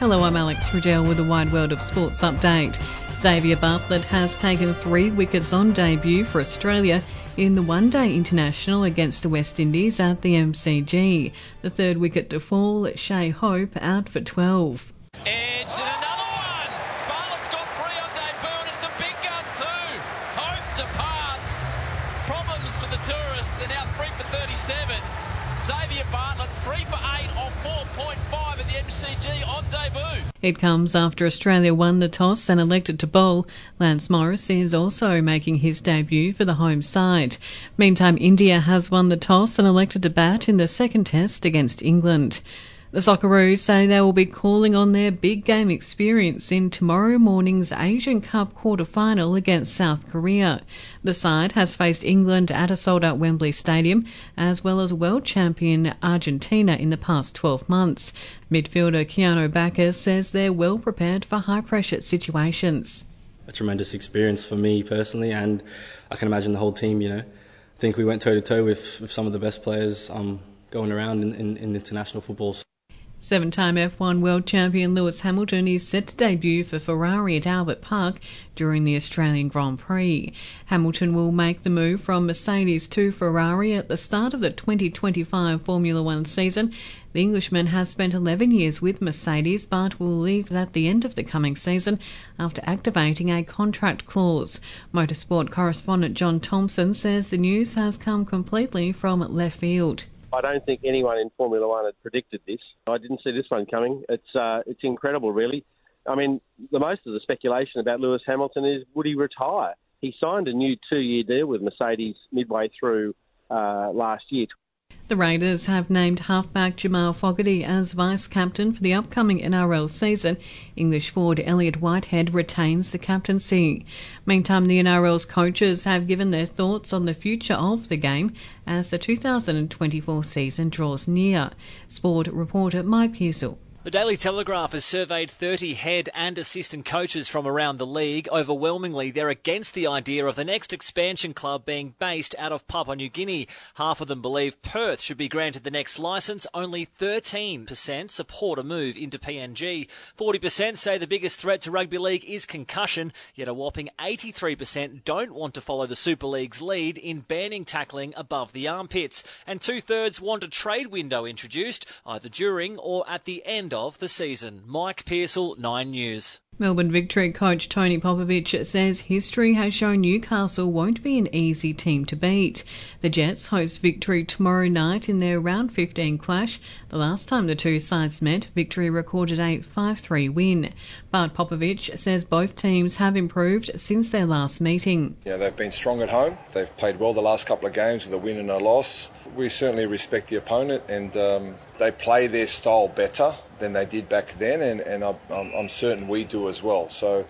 Hello, I'm Alex Riddell with a wide world of sports update. Xavier Bartlett has taken three wickets on debut for Australia in the one day international against the West Indies at the MCG. The third wicket to fall, Shai Hope out for 12. Edge and another one. Bartlett's got three on debut and it's the big gun too. Hope departs. Problems for the tourists. They're now three for 37. Xavier Bartlett three for eight on 4.5 at the MCG on debut. It comes after Australia won the toss and elected to bowl. Lance Morris is also making his debut for the home side. Meantime, India has won the toss and elected to bat in the second test against England. The Socceroos say they will be calling on their big game experience in tomorrow morning's Asian Cup quarter final against South Korea. The side has faced England at a sold out Wembley Stadium, as well as world champion Argentina in the past 12 months. Midfielder Keanu Baccus says they're well prepared for high pressure situations. A tremendous experience for me personally, and I can imagine the whole team, you know. I think we went toe to toe with some of the best players um, going around in, in, in international football. Seven time F1 world champion Lewis Hamilton is set to debut for Ferrari at Albert Park during the Australian Grand Prix. Hamilton will make the move from Mercedes to Ferrari at the start of the 2025 Formula One season. The Englishman has spent 11 years with Mercedes but will leave at the end of the coming season after activating a contract clause. Motorsport correspondent John Thompson says the news has come completely from left field. I don't think anyone in Formula One had predicted this. I didn't see this one coming. It's uh, it's incredible, really. I mean, the most of the speculation about Lewis Hamilton is would he retire? He signed a new two-year deal with Mercedes midway through uh, last year, the Raiders have named halfback Jamal Fogarty as vice captain for the upcoming NRL season. English forward Elliot Whitehead retains the captaincy. Meantime, the NRL's coaches have given their thoughts on the future of the game as the 2024 season draws near. Sport reporter Mike Pearsall. The Daily Telegraph has surveyed 30 head and assistant coaches from around the league. Overwhelmingly, they're against the idea of the next expansion club being based out of Papua New Guinea. Half of them believe Perth should be granted the next licence. Only 13% support a move into PNG. 40% say the biggest threat to rugby league is concussion, yet a whopping 83% don't want to follow the Super League's lead in banning tackling above the armpits. And two thirds want a trade window introduced, either during or at the end end of the season. Mike Pearsall, 9 News. Melbourne Victory coach Tony Popovic says history has shown Newcastle won't be an easy team to beat. The Jets host Victory tomorrow night in their round 15 clash. The last time the two sides met, Victory recorded a 5-3 win. But Popovic says both teams have improved since their last meeting. Yeah, they've been strong at home. They've played well the last couple of games with a win and a loss. We certainly respect the opponent and um, they play their style better than they did back then, and, and I'm, I'm, certain we do as well. So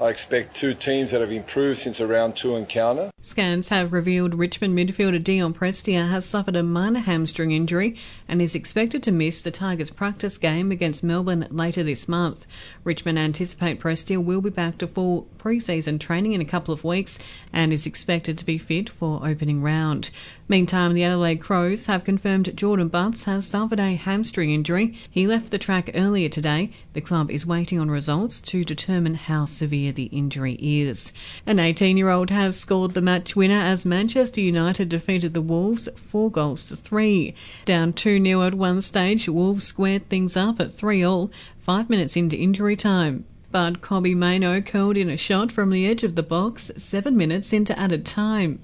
I expect two teams that have improved since round two encounter. Scans have revealed Richmond midfielder Dion Prestia has suffered a minor hamstring injury and is expected to miss the Tigers practice game against Melbourne later this month. Richmond anticipate Prestia will be back to full pre-season training in a couple of weeks and is expected to be fit for opening round. Meantime, the Adelaide Crows have confirmed Jordon Butts has suffered a hamstring injury. He left the track earlier today. The club is waiting on results to determine how severe the injury is. An 18 year old has scored the match winner as Manchester United defeated the Wolves four goals to three. Down 2 0 at one stage, Wolves squared things up at 3 all, five minutes into injury time. But Kobbie Mainoo curled in a shot from the edge of the box seven minutes into added time.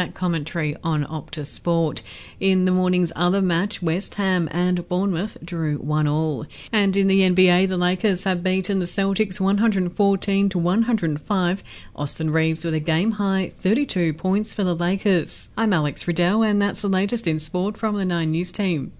That commentary on Optus Sport. In the morning's other match, West Ham and Bournemouth drew 1 all. And in the NBA, the Lakers have beaten the Celtics 114 to 105. Austin Reaves with a game high 32 points for the Lakers. I'm Alex Riddell, and that's the latest in sport from the Nine News team.